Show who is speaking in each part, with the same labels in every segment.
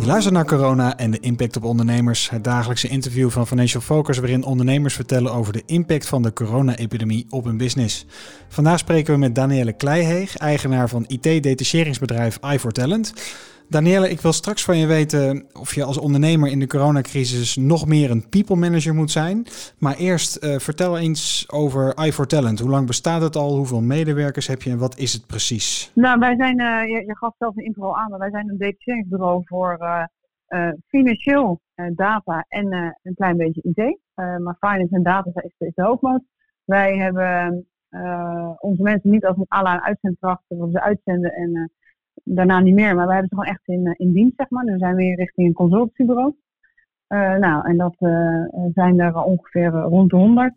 Speaker 1: Je luistert naar corona en de impact op ondernemers. Het dagelijkse interview van Financial Focus waarin ondernemers vertellen over de impact van de corona-epidemie op hun business. Vandaag spreken we met Danielle Kleiheeg, eigenaar van IT-detacheringsbedrijf iForTalent. Danielle, ik wil straks van je weten of je als ondernemer in de coronacrisis nog meer een people manager moet zijn. Maar eerst uh, vertel eens over iForTalent. Hoe lang bestaat het al? Hoeveel medewerkers heb je en wat is het precies?
Speaker 2: Nou, wij zijn, uh, je, gaf zelf een intro aan, maar wij zijn een detacheringsbureau voor uh, financieel data en een klein beetje IT. maar finance en data is, de hoofdmoot. Wij hebben onze mensen niet als een à la uitzendkracht, we ze uitzenden en daarna niet meer, maar wij hebben ze gewoon echt in, eh, in dienst, zeg maar. Nu zijn we weer richting een consultancybureau. Uh, nou, en dat uh, zijn er ongeveer rond de 100.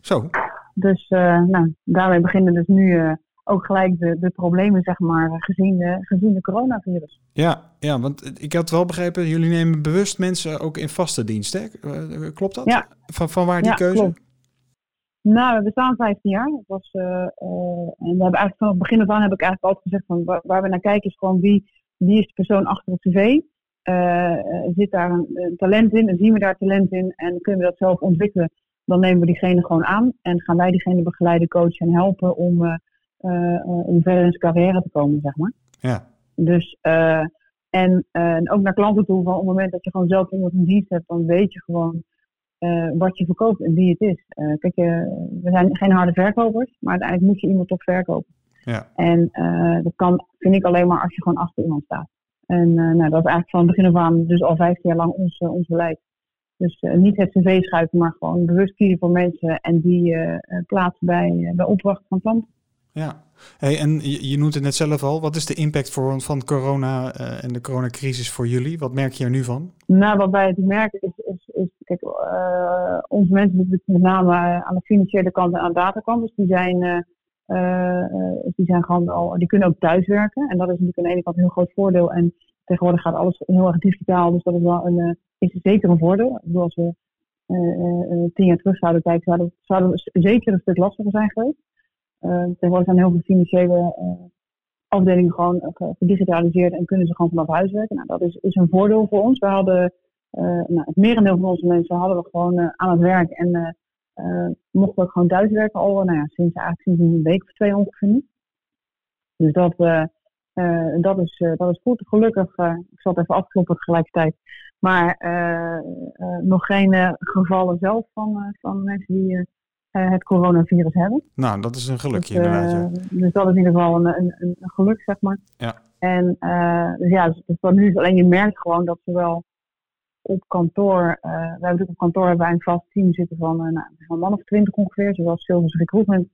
Speaker 1: Zo.
Speaker 2: Dus nou, daarmee beginnen dus nu ook gelijk de, de problemen, zeg maar, gezien de, gezien de coronavirus.
Speaker 1: Ja, ja, want ik had wel begrepen, jullie nemen bewust mensen ook in vaste dienst, hè? Klopt dat?
Speaker 2: Ja.
Speaker 1: Van, van waar die
Speaker 2: ja,
Speaker 1: keuze?
Speaker 2: Klopt. Nou, we bestaan 15 jaar. Dat was, uh, uh, en we hebben eigenlijk van het begin af aan heb ik eigenlijk altijd gezegd van waar, waar we naar kijken is gewoon wie, wie is de persoon achter het cv. Uh, zit daar een, een, talent in en zien we daar talent in en kunnen we dat zelf ontwikkelen, dan nemen we diegene gewoon aan en gaan wij diegene begeleiden, coachen en helpen om, om verder in zijn carrière te komen, zeg maar.
Speaker 1: Ja.
Speaker 2: Dus, en, en ook naar klanten toe, van op het moment dat je gewoon zelf iemand in dienst hebt, dan weet je gewoon uh, wat je verkoopt en wie het is. Uh, kijk, uh, we zijn geen harde verkopers, maar uiteindelijk moet je iemand toch verkopen.
Speaker 1: Ja.
Speaker 2: En dat kan, vind ik alleen maar als je gewoon achter iemand staat. En nou, dat is eigenlijk van begin af aan, dus al 15 jaar lang ons, ons beleid. Dus niet het cv schuiven, maar gewoon bewust kiezen voor mensen en die plaatsen bij, bij opdracht van klanten.
Speaker 1: Ja, hey, en je, noemt het net zelf al. Wat is de impact voor, van corona uh, en de coronacrisis voor jullie? Wat merk je er nu van?
Speaker 2: Nou, wat wij merken is, is, is kijk, uh, onze mensen met name aan de financiële kant en aan de datakant, dus die zijn, die zijn gewoon al, die kunnen ook thuiswerken. En dat is natuurlijk aan de ene kant een heel groot voordeel. En tegenwoordig gaat alles heel erg digitaal, dus dat is wel een, is zeker een voordeel. Ik bedoel, als we tien jaar terug zouden kijken, zouden, zouden we zeker een stuk lastiger zijn geweest. Uh, tegenwoordig zijn heel veel financiële uh, afdelingen gewoon uh, gedigitaliseerd en kunnen ze gewoon vanaf huis werken. Nou, dat is, is een voordeel voor ons. We hadden, nou, het merendeel van onze mensen hadden we gewoon aan het werk en mochten we gewoon thuis werken al, nou ja, sinds eigenlijk sinds een week of twee ongeveer. Dus dat, dat, is, dat is goed. Gelukkig, ik zal het even afkloppen tegelijkertijd, maar nog geen gevallen zelf van, van mensen die het coronavirus hebben.
Speaker 1: Nou, dat is een gelukje
Speaker 2: dus,
Speaker 1: inderdaad. Ja.
Speaker 2: Dus dat is in ieder geval een, een, een geluk, zeg maar.
Speaker 1: Ja.
Speaker 2: En uh, dus ja, dus wat nu is alleen je merkt gewoon dat zowel op kantoor, we hebben natuurlijk op kantoor hebben wij een vast team zitten van, nou, van man of twintig ongeveer, zowel sales recruitment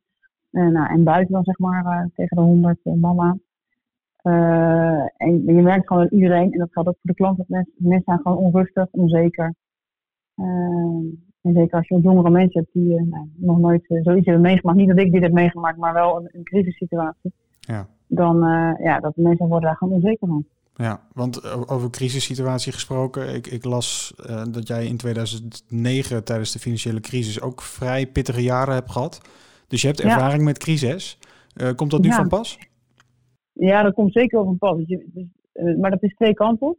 Speaker 2: nou, en buiten dan zeg maar tegen de honderd man aan. en je merkt gewoon dat iedereen, en dat geldt ook voor de klanten, mensen, mensen zijn gewoon onrustig, onzeker. En zeker als je jongere mensen hebt die uh, nou, nog nooit uh, zoiets hebben meegemaakt. Niet dat ik dit heb meegemaakt, maar wel een, een crisissituatie.
Speaker 1: Ja.
Speaker 2: Dan uh, ja, dat mensen worden daar gewoon onzeker van.
Speaker 1: Ja, want over crisissituatie gesproken. Ik, ik las dat jij in 2009 tijdens de financiële crisis ook vrij pittige jaren hebt gehad. Dus je hebt ervaring ja. met crisis. komt dat nu
Speaker 2: ja.
Speaker 1: van pas?
Speaker 2: Ja, dat komt zeker wel van pas. Dus, maar dat is twee kanten.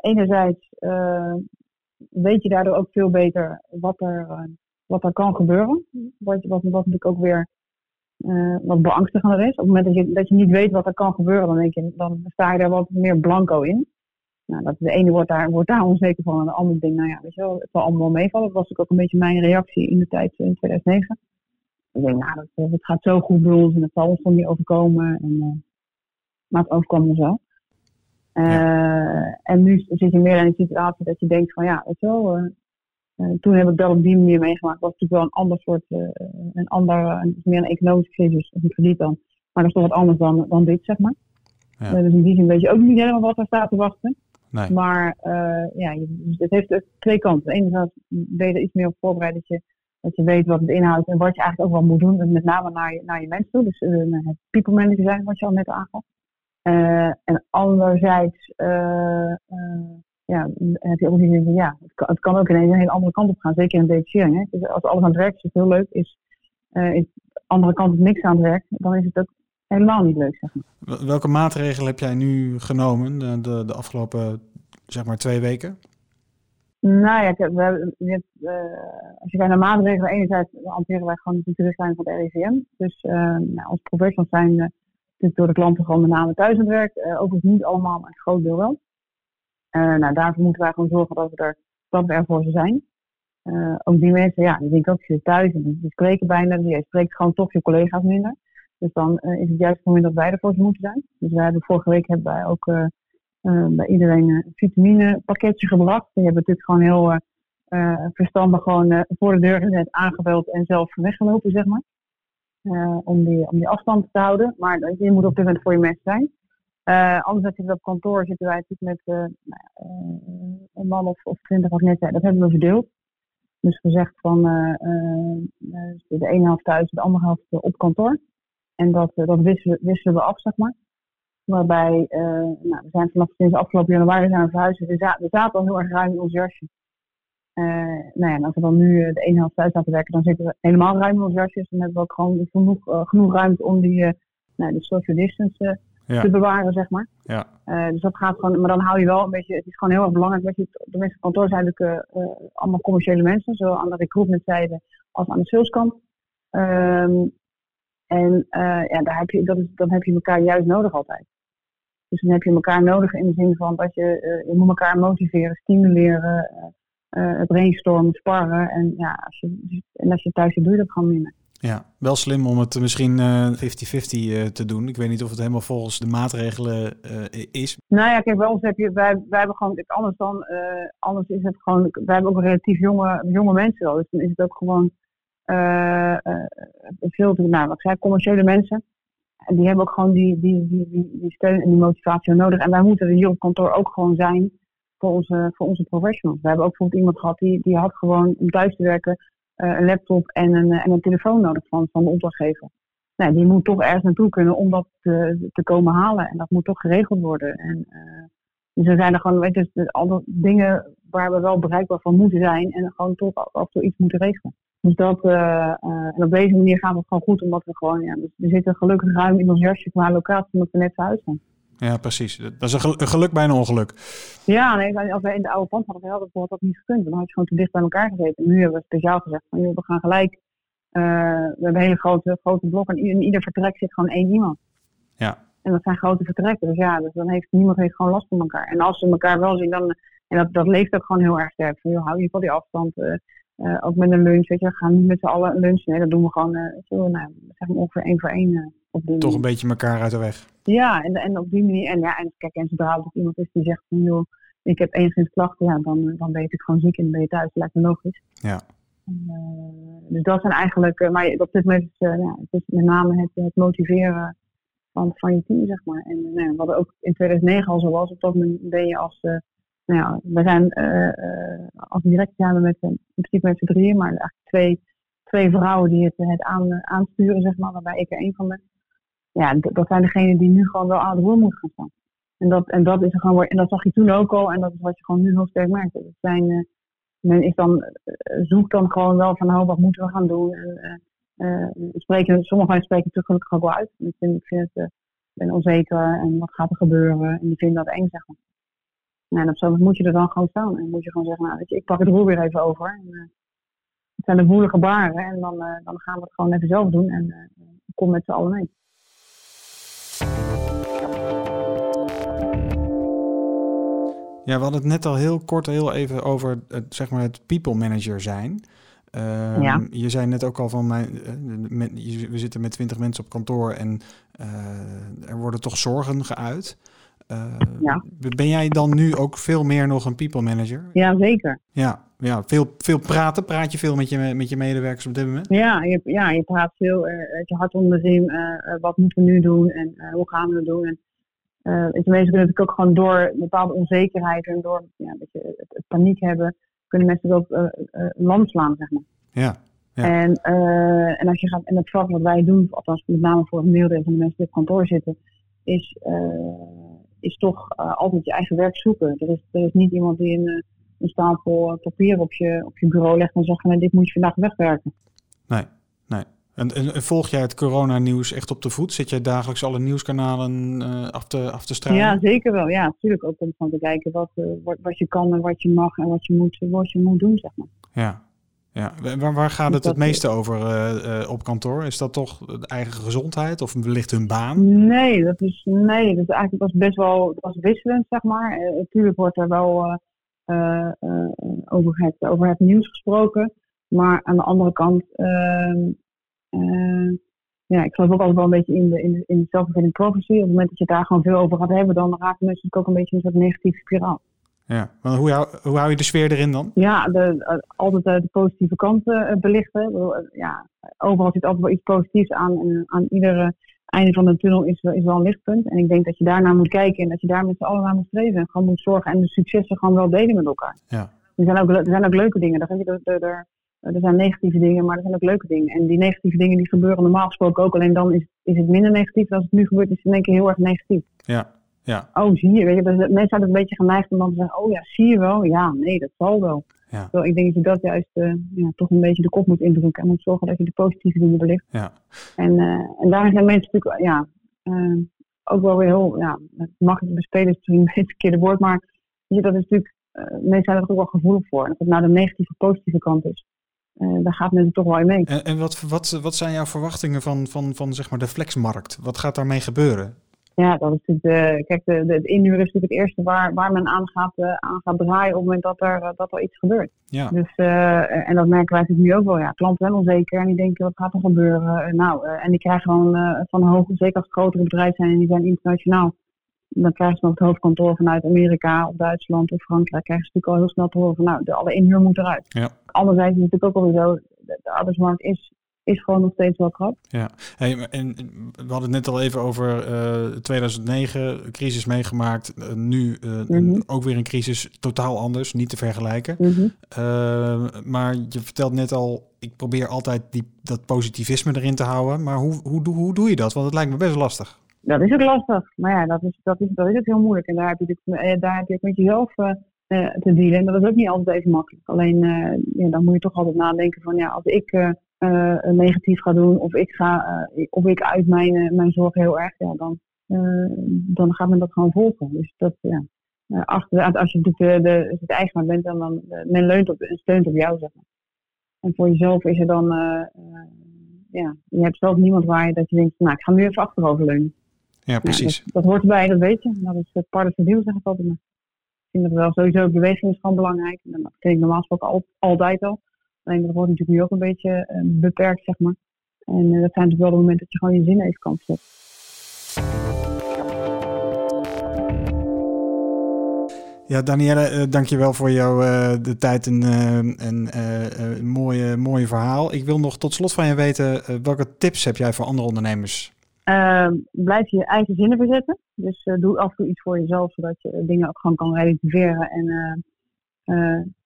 Speaker 2: enerzijds weet je daardoor ook veel beter wat er, uh, wat er kan gebeuren. Wat, wat, wat natuurlijk ook weer uh, wat beangstigender is. Op het moment dat je, dat je niet weet wat er kan gebeuren, dan, denk je, dan sta je daar wat meer blanco in. Nou, dat, de ene wordt daar, wordt daar onzeker van en de andere denkt, nou ja, weet je wel, het zal allemaal meevallen. Dat was ook een beetje mijn reactie in de tijd in 2009. Ik denk, nou, dat, het gaat zo goed bij ons en het zal ons toch niet overkomen. En, uh, maar het overkwam. Uh, en nu zit je meer in een situatie dat je denkt van ja, weet je wel, uh, uh, toen heb ik dat op die manier meegemaakt. was natuurlijk wel een ander soort, een ander, meer een economische crisis, of een krediet dan. Maar dat is toch wat anders dan, dan dit, zeg maar.
Speaker 1: Ja.
Speaker 2: dus in die zin weet je ook niet helemaal wat er staat te wachten.
Speaker 1: Nee.
Speaker 2: Maar ja, je, het heeft twee kanten. Enerzijds ben je er iets meer op voorbereid dat je, dat je weet wat het inhoudt en wat je eigenlijk ook wel moet doen. Met name naar je, naar je mensen toe. Dus het people manager zijn, wat je al net aangaf. Uh, en anderzijds uh, uh, ja, heb je ook die zin ja, het kan, het kan, ook ineens een hele andere kant op gaan. Zeker in detachering. Hè? Dus als alles aan het werk is, heel leuk. Is, is de andere kant op niks aan het werk, dan is het ook helemaal niet leuk, zeg maar.
Speaker 1: Welke maatregelen heb jij nu genomen de, de, de afgelopen, zeg maar, twee weken?
Speaker 2: Nou ja, we hebben, uh, als je kijkt naar maatregelen, enerzijds hanteren wij gewoon de richtlijn van de RIVM. Dus uh, nou, als professionals zijn uh, natuurlijk door de klanten gewoon met name thuis aan het werk. overigens niet allemaal, maar een groot deel wel. nou, daarvoor moeten wij gewoon zorgen dat we er, we er voor ze zijn. ook die mensen, ja, die denken ook, je thuis en die, spreken bijna, die spreekt gewoon toch je collega's minder. Dus dan is het juist het moment dat wij er voor ze moeten zijn. Dus wij hebben vorige week hebben wij ook uh, bij iedereen een vitaminepakketje gebracht. Die hebben natuurlijk gewoon heel uh, verstandig gewoon voor de deur gezet, aangebeld en zelf weggelopen, zeg maar. Om, die, om die afstand te houden. Maar je moet op dit moment voor je mensen zijn. Uh, anders zitten we op kantoor, zitten wij natuurlijk met uh, een man of, of twintig, wat net. Dat hebben we verdeeld. Dus gezegd van de ene helft thuis, de andere helft op kantoor. En dat, dat wisselen, wisselen we af, zeg maar. Waarbij, nou, we zijn vanaf sinds afgelopen januari zijn we verhuizen. We, za we zaten al heel erg ruim in ons jasje. Uh, nou ja, en als we dan nu eh, de ene helft thuis laten werken, dan zitten we helemaal ruim in ons jasje. Dus dan hebben we ook gewoon genoeg, uh, genoeg ruimte om die nou, de social distance ja. te bewaren, zeg maar.
Speaker 1: Ja.
Speaker 2: dus dat gaat gewoon, maar dan hou je wel een beetje, het is gewoon heel erg belangrijk dat je, de op kantoor zijn natuurlijk allemaal commerciële mensen, zowel aan de recruitmentzijde als aan de saleskant. Um, en ja, daar heb je, dat is, dan heb je elkaar juist nodig altijd. Dus dan heb je elkaar nodig in de zin van dat je, je moet elkaar motiveren, stimuleren, uh, brainstormen, sparren. En, ja, als je, en als je thuis zit, doe je dat gewoon minder.
Speaker 1: Ja, wel slim om het misschien 50-50 uh, te doen. Ik weet niet of het helemaal volgens de maatregelen is.
Speaker 2: Nou ja, kijk, bij ons heb je, wij, wij hebben gewoon, anders dan, anders is het gewoon, wij hebben ook relatief jonge, jonge mensen Dus dan is het ook gewoon veel, nou, wat zei commerciële mensen. En die hebben ook gewoon die, die, die, die, die steun en die motivatie nodig. En wij moeten hier op kantoor ook gewoon zijn voor onze, voor onze professionals. We hebben ook bijvoorbeeld iemand gehad die, die had gewoon om thuis te werken uh, een laptop en een, en een telefoon nodig van, van de opdrachtgever. Nou, die moet toch ergens naartoe kunnen om dat te, te komen halen. En dat moet toch geregeld worden. En, uh, dus er zijn er gewoon weet je, alle dingen waar we wel bereikbaar van moeten zijn. En gewoon toch af en toe iets moeten regelen. Dus dat, uh, en op deze manier gaat het gewoon goed, omdat we gewoon, ja, we zitten gelukkig ruim in ons jasje qua locatie, omdat we net verhuisd zijn.
Speaker 1: Ja, precies. Dat is een geluk bij een ongeluk.
Speaker 2: Ja, nee, als wij in de oude pand hadden, hadden we dat niet gekund. Dan had je gewoon te dicht bij elkaar gezeten. En nu hebben we speciaal gezegd van, joh, we gaan gelijk. Uh, we hebben hele grote, grote blokken en in ieder vertrek zit gewoon één iemand.
Speaker 1: Ja.
Speaker 2: En dat zijn grote vertrekken. Dus ja, dus dan heeft niemand heeft gewoon last van elkaar. En als ze elkaar wel zien, dan, en dat, dat leeft ook gewoon heel erg sterk. Van, joh, hou je van die afstand. Uh, uh, ook met een lunch, weet je, we gaan niet met z'n allen lunchen. Nee, dat doen we gewoon uh, zo, nou, zeg maar ongeveer één voor één. Uh, op die
Speaker 1: Toch een beetje elkaar uit de weg.
Speaker 2: Ja, en, en op die manier. En ja, en kijk, en zodra er iemand is die zegt van joh, ik heb enigszins klachten, ja, dan, dan weet ik gewoon ziek en ben je thuis. Lijkt me logisch.
Speaker 1: Ja.
Speaker 2: dus dat zijn eigenlijk, maar op dit moment is, ja, het is met name het, het motiveren van, van je team, zeg maar. En nou, wat ook in 2009 al zo was, op dat moment ben je als nou ja, we zijn uh, als direct samen met in principe met z'n drieën, maar eigenlijk twee, twee vrouwen die het, het aan, aansturen, zeg maar, waarbij ik er één van ben. Ja, dat zijn degenen die nu gewoon wel aan de roer moeten gaan staan. En dat, en dat is er gewoon, en dat zag je toen ook al, en dat is wat je gewoon nu heel sterk merkt. Dat zijn, uh, men is dan, zoekt dan gewoon wel van, oh, wat moeten we gaan doen? En, spreken, sommige mensen spreken het gelukkig ook wel uit. Ik vind, ik vind het, ben onzeker en wat gaat er gebeuren? En die vinden dat eng, zeg maar. Nou, en op zo'n moet je er dan gewoon staan. En moet je gewoon zeggen, nou, weet je, ik pak het roer weer even over. En, uh, het zijn de woelige baren. En dan, uh, dan gaan we het gewoon even zelf doen. En uh, kom met z'n allen mee.
Speaker 1: Ja, we hadden het net al heel kort heel even over het, zeg maar het people manager zijn. Uh, ja. Je zei net ook al van, mijn, we zitten met twintig mensen op kantoor en er worden toch zorgen geuit. Uh, ja. Ben jij dan nu ook veel meer nog een people manager?
Speaker 2: Ja, zeker.
Speaker 1: Ja, ja veel, veel praten. Praat je veel met je, met je medewerkers op dit moment?
Speaker 2: Ja, je, ja, je praat veel. Uh, je hart onder de riem. Uh, wat moeten we nu doen en hoe gaan we het doen? En, uh, weet je, mensen kunnen natuurlijk ook gewoon door bepaalde onzekerheid en door ja, dat je, het, het, paniek hebben, kunnen mensen ook land slaan, zeg maar.
Speaker 1: Ja. ja.
Speaker 2: En, en als je gaat, en het vak wat wij doen, althans met name voor een meerdere van de mensen die op kantoor zitten, is is toch uh, altijd je eigen werk zoeken. Er is, er is niet iemand die een, eh, een stapel papier op je, op je bureau legt en zegt van dit moet je vandaag wegwerken.
Speaker 1: Nee, nee. En, en, volg jij het coronanieuws echt op de voet? Zit jij dagelijks alle nieuwskanalen uh, af, te, af te strijden?
Speaker 2: Ja, zeker wel. Ja, natuurlijk ook om te kijken wat, uh, wat, wat, je kan en wat je mag en wat je moet, wat je moet doen, zeg maar.
Speaker 1: Ja, ja. Waar, waar gaat het het meeste over uh, op kantoor? Is dat toch de eigen gezondheid of wellicht hun baan?
Speaker 2: Nee, dat is, nee, dat is eigenlijk was best wel was wisselend, zeg maar. natuurlijk wordt er wel over, het, over het nieuws gesproken. Maar aan de andere kant ehm, ja, ik geloof ook altijd wel een beetje in de, in de, in de self-fulfilling prophecy. Op het moment dat je daar gewoon veel over gaat hebben, dan raken mensen ook een beetje in een soort negatieve spiraal.
Speaker 1: Ja, maar hoe hou, hoe hou je de sfeer erin dan?
Speaker 2: Ja, de, altijd de positieve kanten uh, belichten. Ja, overal zit altijd wel iets positiefs aan. En aan iedere einde van de tunnel is, is wel een lichtpunt. En ik denk dat je daarnaar moet kijken en dat je daar met z'n allen naar moet streven. En gewoon moet zorgen en de successen gewoon wel delen met elkaar.
Speaker 1: Ja.
Speaker 2: Er zijn ook, er zijn ook leuke dingen. Daar, er, er, er zijn negatieve dingen, maar er zijn ook leuke dingen. En die negatieve dingen die gebeuren normaal gesproken ook. Alleen dan is, is het minder negatief. Als het nu gebeurt, is het in één keer heel erg negatief.
Speaker 1: Ja, ja.
Speaker 2: Oh, zie je. Weet je mensen zijn ook een beetje geneigd om dan te zeggen, oh ja, zie je wel. Ja, nee, dat zal wel.
Speaker 1: Ja.
Speaker 2: ik denk dat je dat juist uh, ja, toch een beetje de kop moet indrukken. En moet zorgen dat je de positieve dingen belicht.
Speaker 1: Ja.
Speaker 2: En, uh, en daarin zijn mensen natuurlijk ja, uh, ook wel weer heel, ja, makkelijk bespelen is misschien een beetje het verkeerde woord. Maar je, dat is natuurlijk, mensen zijn er ook wel gevoelig voor. En of het nou de negatieve positieve kant is. Daar gaat men toch wel in mee.
Speaker 1: En, en wat, wat, wat zijn jouw verwachtingen van, van, van zeg maar de flexmarkt? Wat gaat daarmee gebeuren?
Speaker 2: Ja, dat is natuurlijk de, kijk, de, de, het inhuur is natuurlijk het eerste waar, waar men aan gaat, uh, aan gaat draaien op het moment dat er, dat er iets gebeurt.
Speaker 1: Ja.
Speaker 2: Dus, en dat merken wij natuurlijk nu ook wel. Ja, klanten zijn onzeker en die denken wat gaat er gebeuren. nou, en die krijgen gewoon van hoog, zeker als het grotere bedrijven zijn en die zijn internationaal, dan krijgen ze nog het hoofdkantoor vanuit Amerika of Duitsland of Frankrijk. Krijgen ze natuurlijk al heel snel te horen van nou, de, alle inhuur moet eruit.
Speaker 1: Ja.
Speaker 2: Anderzijds is het natuurlijk ook alweer zo, de arbeidsmarkt is, is gewoon nog steeds wel krap.
Speaker 1: Ja, hey, en we hadden het net al even over uh, 2009, crisis meegemaakt. Uh, nu uh, mm-hmm. ook weer een crisis, totaal anders, niet te vergelijken.
Speaker 2: Mm-hmm.
Speaker 1: maar je vertelt net al, ik probeer altijd die, dat positivisme erin te houden. Maar hoe, hoe, hoe, hoe doe je dat? Want het lijkt me best lastig.
Speaker 2: Dat is ook lastig. Maar ja, dat is, dat is, dat is ook heel moeilijk. En daar heb je, het, daar heb je het met jezelf te dealen. En dat is ook niet altijd even makkelijk. Alleen ja, dan moet je toch altijd nadenken van ja, als ik negatief ga doen of ik ga of ik uit mijn, mijn zorg heel erg, ja, dan, dan gaat men dat gewoon volgen. Dus dat ja. achter, als je natuurlijk de, de, het eigenaar bent, dan, dan men leunt op steunt op jou, zeg maar. En voor jezelf is er dan ja, je hebt zelf niemand waar je dat je denkt, nou, ik ga nu even achteroverleunen.
Speaker 1: Ja, precies.
Speaker 2: Ja, dat, dat, hoort erbij, dat weet je. Dat is het part of the deal, zeg ik altijd. Ik vind dat wel sowieso, beweging is gewoon belangrijk. En dat vind ik normaal gesproken al, altijd al. Alleen dat wordt natuurlijk nu ook een beetje uh, beperkt, zeg maar. En uh, dat zijn natuurlijk wel de momenten dat je gewoon je zin even kan zetten.
Speaker 1: Ja, Danielle, uh, dankjewel voor jouw uh, de tijd en een uh, mooie, mooie verhaal. Ik wil nog tot slot van je weten, welke tips heb jij voor andere ondernemers?
Speaker 2: Ehm, blijf je eigen zinnen verzetten. Dus doe af en toe iets voor jezelf, zodat je dingen ook gewoon kan relativeren en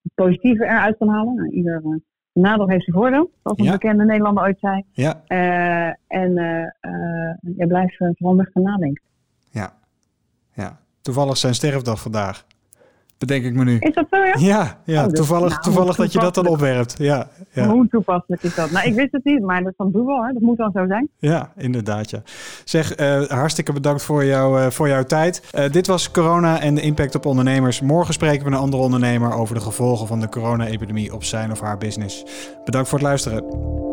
Speaker 2: het positieve eruit kan halen. Nou, ieder nadeel heeft zijn voordeel, zoals een ja. bekende Nederlander ooit zei.
Speaker 1: Ja.
Speaker 2: en je blijft vooral gaan nadenken.
Speaker 1: Ja. ja, toevallig zijn sterfdag vandaag. Bedenk ik me nu.
Speaker 2: Is dat zo, ja?
Speaker 1: Ja, ja oh, dus, toevallig, nou, toevallig dat je dat dan opwerpt. Ja, ja.
Speaker 2: Hoe toepasselijk is dat? Nou, ik wist het niet, maar dat is dan toeval, hè? Dat moet dan zo zijn.
Speaker 1: Ja, inderdaad, ja. Zeg, uh, hartstikke bedankt voor, jou, uh, voor jouw tijd. Uh, dit was corona en de impact op ondernemers. Morgen spreken we een andere ondernemer over de gevolgen van de corona-epidemie op zijn of haar business. Bedankt voor het luisteren.